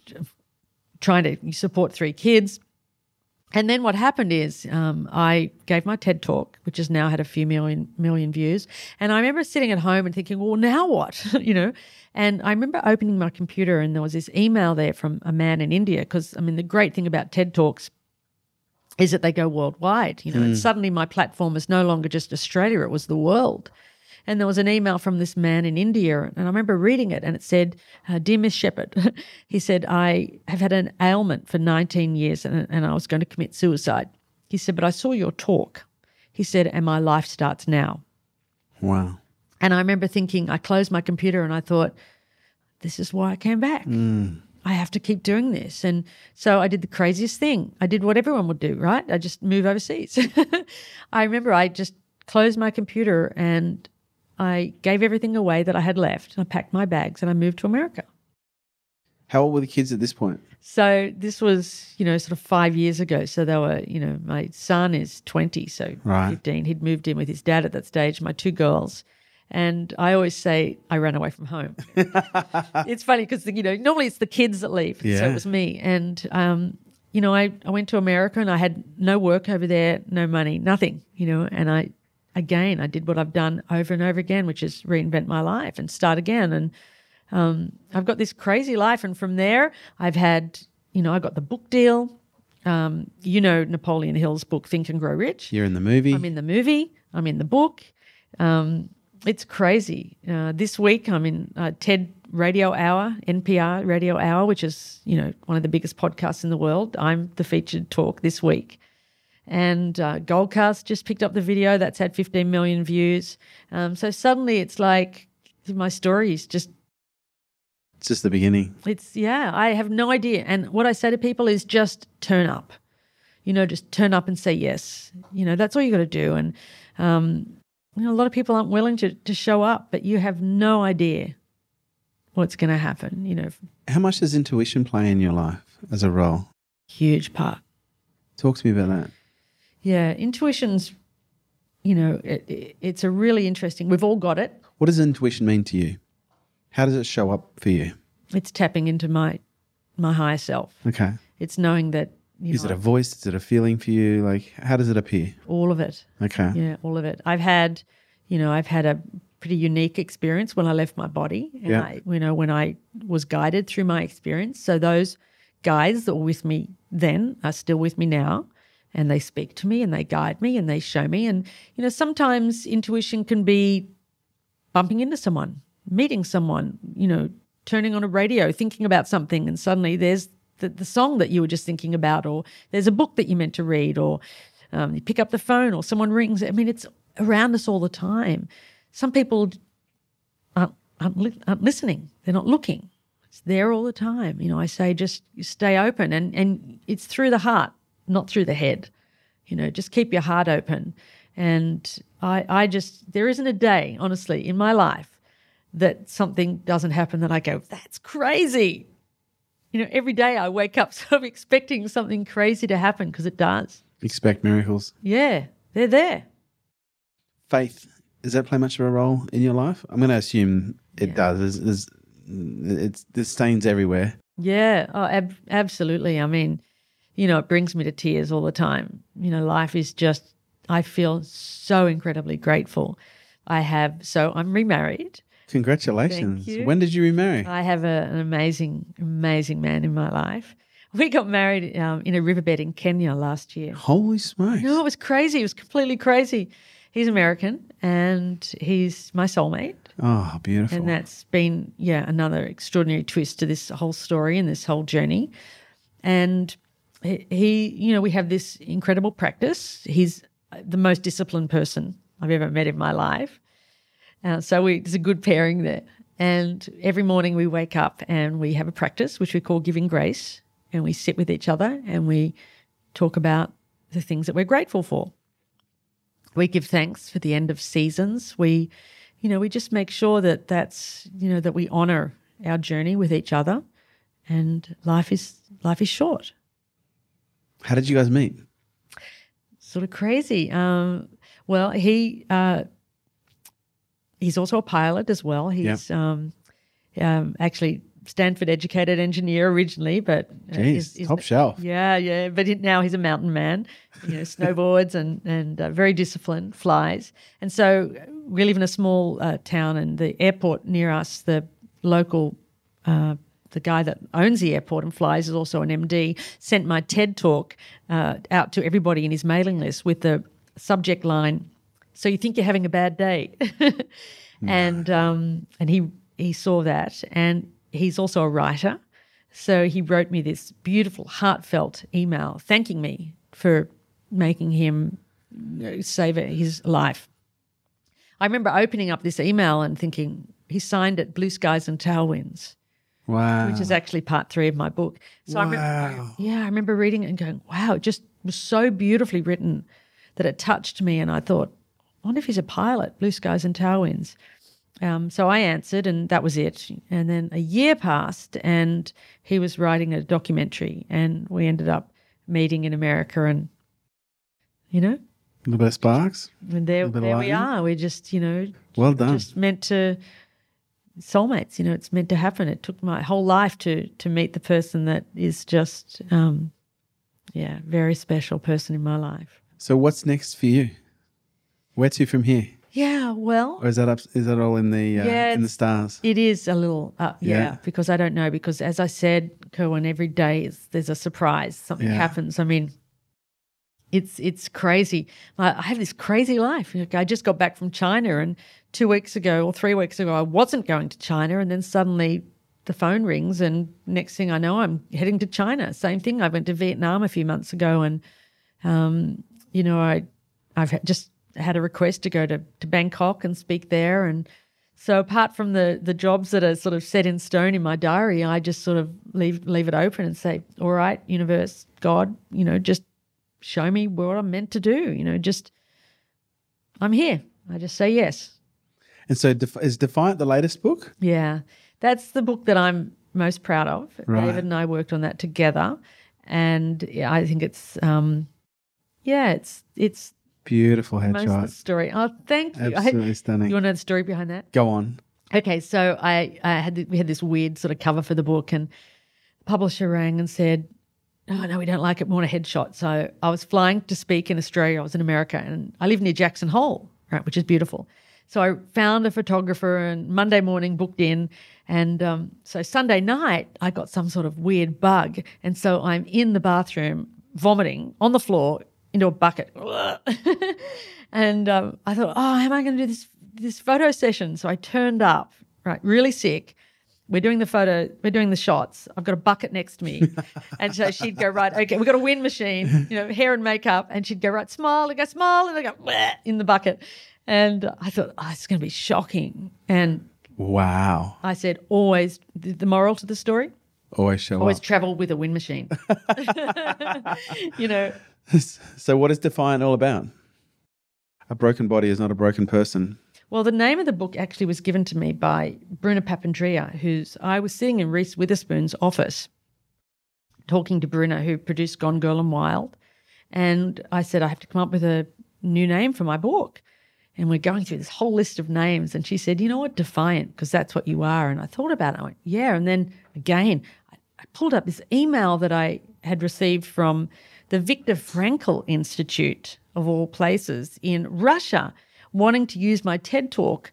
trying to support three kids. And then what happened is um, I gave my TED talk, which has now had a few million million views. And I remember sitting at home and thinking, well, now what? you know? And I remember opening my computer and there was this email there from a man in India. Because, I mean, the great thing about TED Talks is that they go worldwide, you know, and suddenly my platform is no longer just Australia, it was the world. And there was an email from this man in India, and I remember reading it, and it said, uh, "Dear Miss Shepherd," he said, "I have had an ailment for 19 years, and, and I was going to commit suicide." He said, "But I saw your talk." He said, "And my life starts now." Wow. And I remember thinking, I closed my computer, and I thought, "This is why I came back." I have to keep doing this. And so I did the craziest thing. I did what everyone would do, right? I just move overseas. I remember I just closed my computer and I gave everything away that I had left. I packed my bags and I moved to America. How old were the kids at this point? So this was, you know, sort of five years ago. So they were, you know, my son is 20, so Right. 15. He'd moved in with his dad at that stage, my two girls. And I always say I ran away from home. it's funny because, you know, normally it's the kids that leave. So it was me. And, um, you know, I, I went to America and I had no work over there, no money, nothing, you know, and I, again, I did what I've done over and over again, which is reinvent my life and start again. And um, I've got this crazy life. And from there, I've had, you know, I got the book deal. Um, you know, Napoleon Hill's book, Think and Grow Rich. You're in the movie. I'm in the movie. I'm in the book. Um, it's crazy. Uh, this week, I'm in uh, TED Radio Hour, NPR Radio Hour, which is you know one of the biggest podcasts in the world. I'm the featured talk this week, and uh, Goalcast just picked up the video that's had 15 million views. Um, so suddenly, it's like my story is just it's just the beginning. it's yeah, I have no idea. And what I say to people is just turn up. You know, just turn up and say yes. You know, that's all you got to do. And um, you know, a lot of people aren't willing to to show up, but you have no idea what's going to happen. You know, How much does intuition play in your life as a role? huge part. Talk to me about that. Yeah, intuition's. You know, it, it, it's a really interesting. We've all got it. What does intuition mean to you? How does it show up for you? It's tapping into my my higher self. Okay. It's knowing that you Is know it a voice? Is it a feeling for you? Like, how does it appear? all of it. Okay. Yeah, all of it. I've had, you know, I've had a pretty unique experience when I left my body. And Yeah. I, you know, when I was guided through my experience. So those guides that were with me then are still with me now. And they speak to me and they guide me and they show me. And, you know, sometimes intuition can be bumping into someone, meeting someone, you know, turning on a radio, thinking about something, and suddenly there's the, the song that you were just thinking about, or there's a book that you meant to read, or um, you pick up the phone, or someone rings. I mean, it's around us all the time. Some people aren't, aren't, li- aren't listening, they're not looking. It's there all the time. You know, I say just stay open, and, and it's through the heart, not through the head. You know, just keep your heart open. And I, I just, there isn't a day, honestly, in my life that something doesn't happen that I go, that's crazy. You know, every day I wake up sort of expecting something crazy to happen because it does. Expect miracles. Yeah, they're there. Faith, does that play much of a role in your life? I'm going to assume it Yeah. does. There's, there's, it's, there's stains everywhere. Yeah, oh, ab- absolutely. I mean, you know, it brings me to tears all the time. You know, life is just, I feel so incredibly grateful. I have, so I'm remarried. Congratulations. When did you remarry? I have a, an amazing, amazing man in my life. We got married um, in a riverbed in Kenya last year. Holy smokes. No, it was crazy. It was completely crazy. He's American and he's my soulmate. Oh, beautiful. And that's been, yeah, another extraordinary twist to this whole story and this whole journey. And he, you know, we have this incredible practice. He's the most disciplined person I've ever met in my life. Uh, so we, there's a good pairing there. And every morning we wake up and we have a practice, which we call giving grace. And we sit with each other and we talk about the things that we're grateful for. We give thanks for the end of seasons. We, you know, we just make sure that that's, you know, that we honor our journey with each other. And life is life is short. How did you guys meet? sort of crazy. Um, well, he uh, he's also a pilot as well. He's um, um, actually Stanford educated engineer originally, but uh, Jeez, is- is- top shelf. Yeah, yeah. But he- now he's a mountain man. You know, snowboards and and uh, very disciplined, flies. And so we live in a small uh, town, and the airport near us, the local. The guy that owns the airport and flies is also an MD. Sent my TED talk uh, out to everybody in his mailing list with the subject line, "So you think you're having a bad day?" and um, and he he saw that, and he's also a writer. So he wrote me this beautiful, heartfelt email thanking me for making him save his life. I remember opening up this email and thinking he signed it "Blue Skies and Tailwinds." Wow. which is actually part three of my book. So I remember, yeah, I remember reading it and going, wow, it just was so beautifully written that it touched me. And I thought, I wonder if he's a pilot, Blue Skies and Tailwinds. Um, so I answered, and that was it. And then a year passed, and he was writing a documentary, and we ended up meeting in America. And, you know, a little bit of sparks. and there, Little bit of there we are. We're just, you know, Well done. just meant to soulmates you know it's meant to happen it took my whole life to to meet the person that is just um yeah very special person in my life so what's next for you? Where to from here? yeah well Or is that up? Is that all in the uh, Yeah, in the stars? it is a little uh, yeah, Yeah. because i don't know because as i said Kerwin, every day is there's a surprise something Yeah. happens i mean it's it's crazy. I, have this crazy life. I just got back from china and two weeks ago or three weeks ago i wasn't going to china and then suddenly the phone rings and next thing i know i'm heading to china. Same thing. I went to vietnam a few months ago and um, you know i i've just had a request to go to, to bangkok and speak there. And so apart from the the jobs that are sort of set in stone in my diary, I just sort of leave leave it open and say, "All right, universe, God, you know, just show me what I'm meant to do. You know, just I'm here. I just say yes. And so, Def- is Defiant the latest book? Yeah, that's the book that I'm most proud of. Right. David and I worked on that together, and yeah, I think it's um, yeah, it's it's Beautiful most of the headshot. story. Oh, thank you. I- Absolutely stunning. you want to know the story behind that? Go on. Okay, so I, I had we had this weird sort of cover for the book, and the publisher rang and said, "Oh no, we don't like it. We want a headshot." So I was flying to speak in Australia. I was in America, and I live near Jackson Hole, right, which is beautiful. So I found a photographer, and Monday morning booked in, and um, so Sunday night I got some sort of weird bug, and so I'm in the bathroom vomiting on the floor into a bucket, and um, I thought, "Oh, how am I going to do this this photo session?" So I turned up, right, really sick we're doing the photo, we're doing the shots. I've got a bucket next to me. and so she'd go, right, okay, we've got a wind machine, you know, hair and makeup. And she'd go, right, smile, and go, smile, and I go, Bleh, in the bucket. And I thought, oh, it's going to be shocking. And Wow. I said, always, the, the moral to the story, Always show always up. travel with a wind machine. you know, so, what is Defiant all about? A broken body is not a broken person. Well, the name of the book actually was given to me by Bruna Papandrea, who's I was sitting in Reese Witherspoon's office talking to Bruna, who produced Gone Girl and Wild. And I said, I have to come up with a new name for my book. And we're going through this whole list of names. And she said, You know what? Defiant, because that's what you are. And I thought about it. I went, Yeah. And then again, I, I pulled up this email that I had received from the Viktor Frankl Institute, of all places, in Russia, wanting to use my TED talk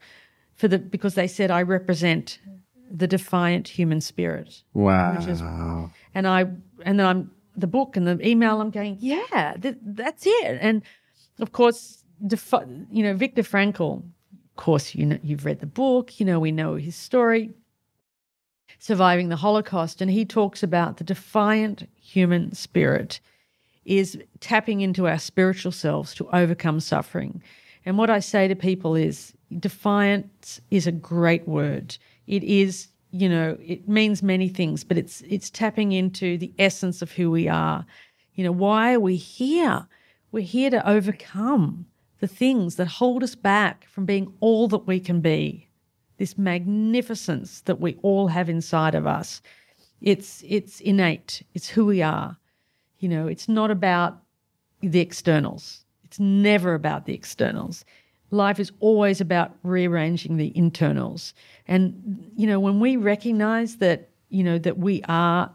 for the because they said I represent the defiant human spirit. Wow. is- And I and then I'm the book and the email. I'm going, yeah, th- that's it. And of course, defi- you know, Viktor Frankl. Of course, you know, you've read the book. You know, we know his story, surviving the Holocaust, and he talks about the defiant human spirit is tapping into our spiritual selves to overcome suffering. And what I say to people is defiance is a great word. It is, you know, it means many things, but it's it's tapping into the essence of who we are. You know, why are we here? We're here to overcome the things that hold us back from being all that we can be. This magnificence that we all have inside of us. It's it's innate. It's who we are. You know, it's not about the externals. It's never about the externals. Life is always about rearranging the internals. And, you know, when we recognize that, you know, that we are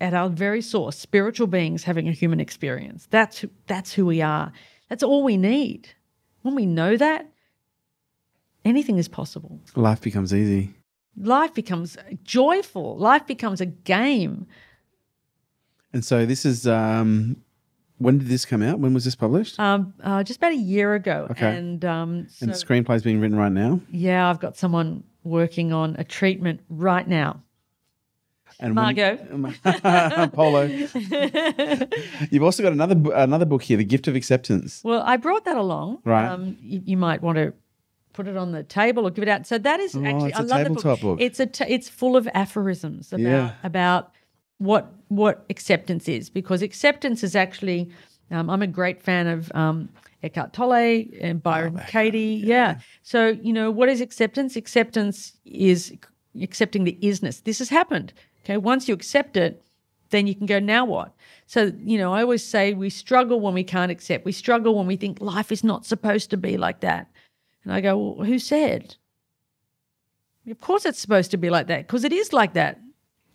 at our very source, spiritual beings having a human experience, that's, who- that's who we are. That's all we need. When we know that, anything is possible. Life becomes easy. Life becomes joyful. Life becomes a game. And so, this is. Um, when did this come out? When was this published? Um, uh, just about a year ago. Okay. And um, so, and the screenplay's being written right now. yeah, I've got someone working on a treatment right now. And Margot. when, Polo. You've also got another another book here, The Gift of Acceptance. Well, I brought that along. Right. Um, you, you might want to put it on the table or give it out. So that is actually Oh, it's I a love the tabletop book. It's a t- it's full of aphorisms about Yeah. about what what acceptance is because acceptance is actually. Um, I'm a great fan of um, Eckhart Tolle and Byron Katie. Yeah. So you know what is acceptance? Acceptance is accepting the isness. This has happened. Okay. Once you accept it, then you can go, now what? So, you know, I always say we struggle when we can't accept. We struggle when we think life is not supposed to be like that. And I go, well, who said? Of course it's supposed to be like that because it is like that.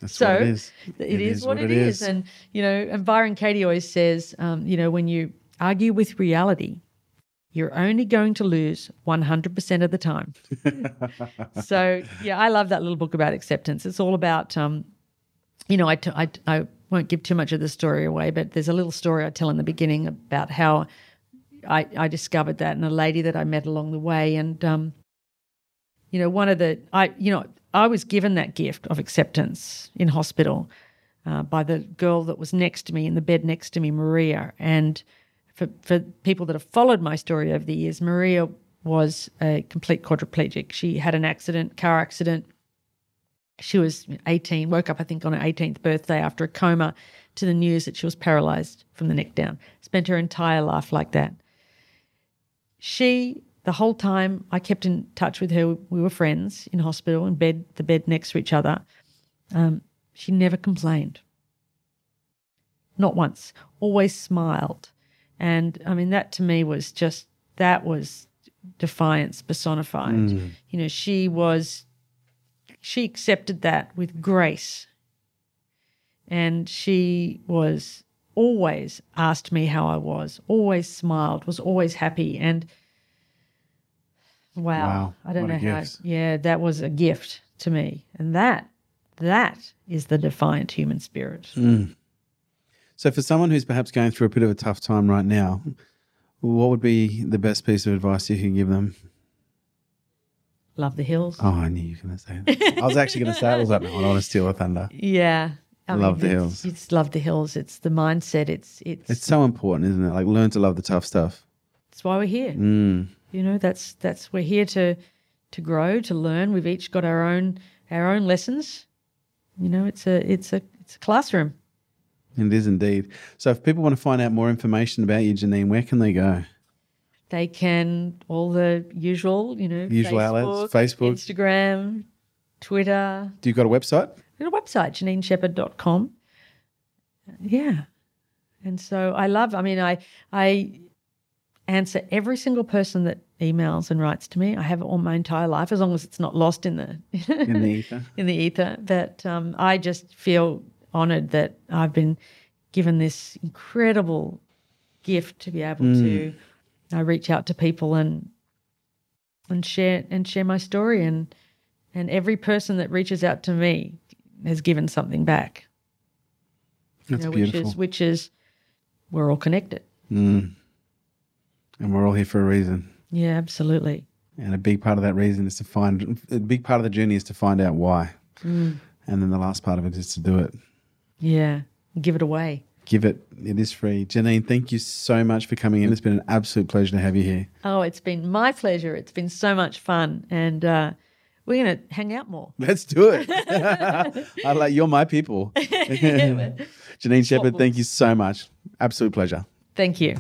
That's So what it is. it is, what it is. And, you know, and Byron Katie always says, um, you know, when you argue with reality, you're only going to lose 100% of the time. so, yeah, I love that little book about acceptance. It's all about, um, you know, I, t- I, I won't give too much of the story away, but there's a little story I tell in the beginning about how I, I discovered that and a lady that I met along the way. And, um, you know, one of the, I, you know, I was given that gift of acceptance in hospital uh, by the girl that was next to me in the bed next to me, Maria. And for, for people that have followed my story over the years, Maria was a complete quadriplegic. She had an accident, car accident. She was 18, woke up, I think, on her 18th birthday after a coma to the news that she was paralyzed from the neck down. Spent her entire life like that. She, the whole time, I kept in touch with her. We were friends in hospital, in bed, the bed next to each other. Um, she never complained. Not once. Always smiled. And I mean, that to me was just, that was defiance personified. You know, she was, she accepted that with grace. And she was always asked me how I was, always smiled, was always happy. And wow, Wow, I don't what know how, yeah, that was a gift to me. And that, that is the defiant human spirit. So, for someone who's perhaps going through a bit of a tough time right now, what would be the best piece of advice you can give them? love the hills. Oh, I knew you were going to say that. I was actually going to say it. I was like, no, I want to steal the thunder. Yeah. I Love the it's- hills. It's love the hills. It's the mindset. It's it's It's so important, isn't it? Like, learn to love the tough stuff. it's why we're here. Mm. You know, that's that's we're here to to grow, to learn. We've each got our own our own lessons. You know, it's a it's a it's a classroom. It is indeed. So, if people want to find out more information about you, Janine, where can they go? They can all the usual, you know, Usual outlets, Facebook. Instagram, Twitter, Do you got a website? Got a website, janineshepherd.com. Yeah. And so I love, I mean, I, I answer every single person that emails and writes to me. I have it all my entire life, as long as it's not lost in the, In the ether. in the ether. But um, I just feel honored that I've been given this incredible gift to be able to uh, reach out to people and and share and share my story and and every person that reaches out to me has given something back. you That's know, which beautiful. is which is we're all connected. Mm. And we're all here for a reason. Yeah, absolutely. And a big part of that reason is to find, a big part of the journey is to find out why. Mm. And then the last part of it is to do it. Yeah, give it away. Give it, it is free. Janine, thank you so much for coming in. It's been an absolute pleasure to have you here. Oh, it's been my pleasure. It's been so much fun, and uh, we're going to hang out more. Let's do it. I like you're my people. Janine Shepherd, thank you so much. Absolute pleasure. Thank you.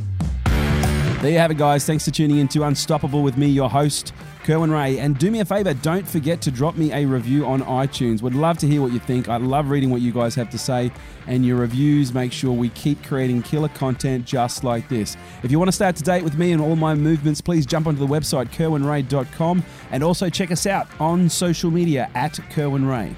There you have it, guys. Thanks for tuning in to Unstoppable with me, your host, Kerwin Rae. And do me a favor, don't forget to drop me a review on iTunes. Would love to hear what you think. I love reading what you guys have to say, and your reviews make sure we keep creating killer content just like this. If you want to stay up to date with me and all my movements, please jump onto the website kerwinrae.com and also check us out on social media at Kerwin Rae.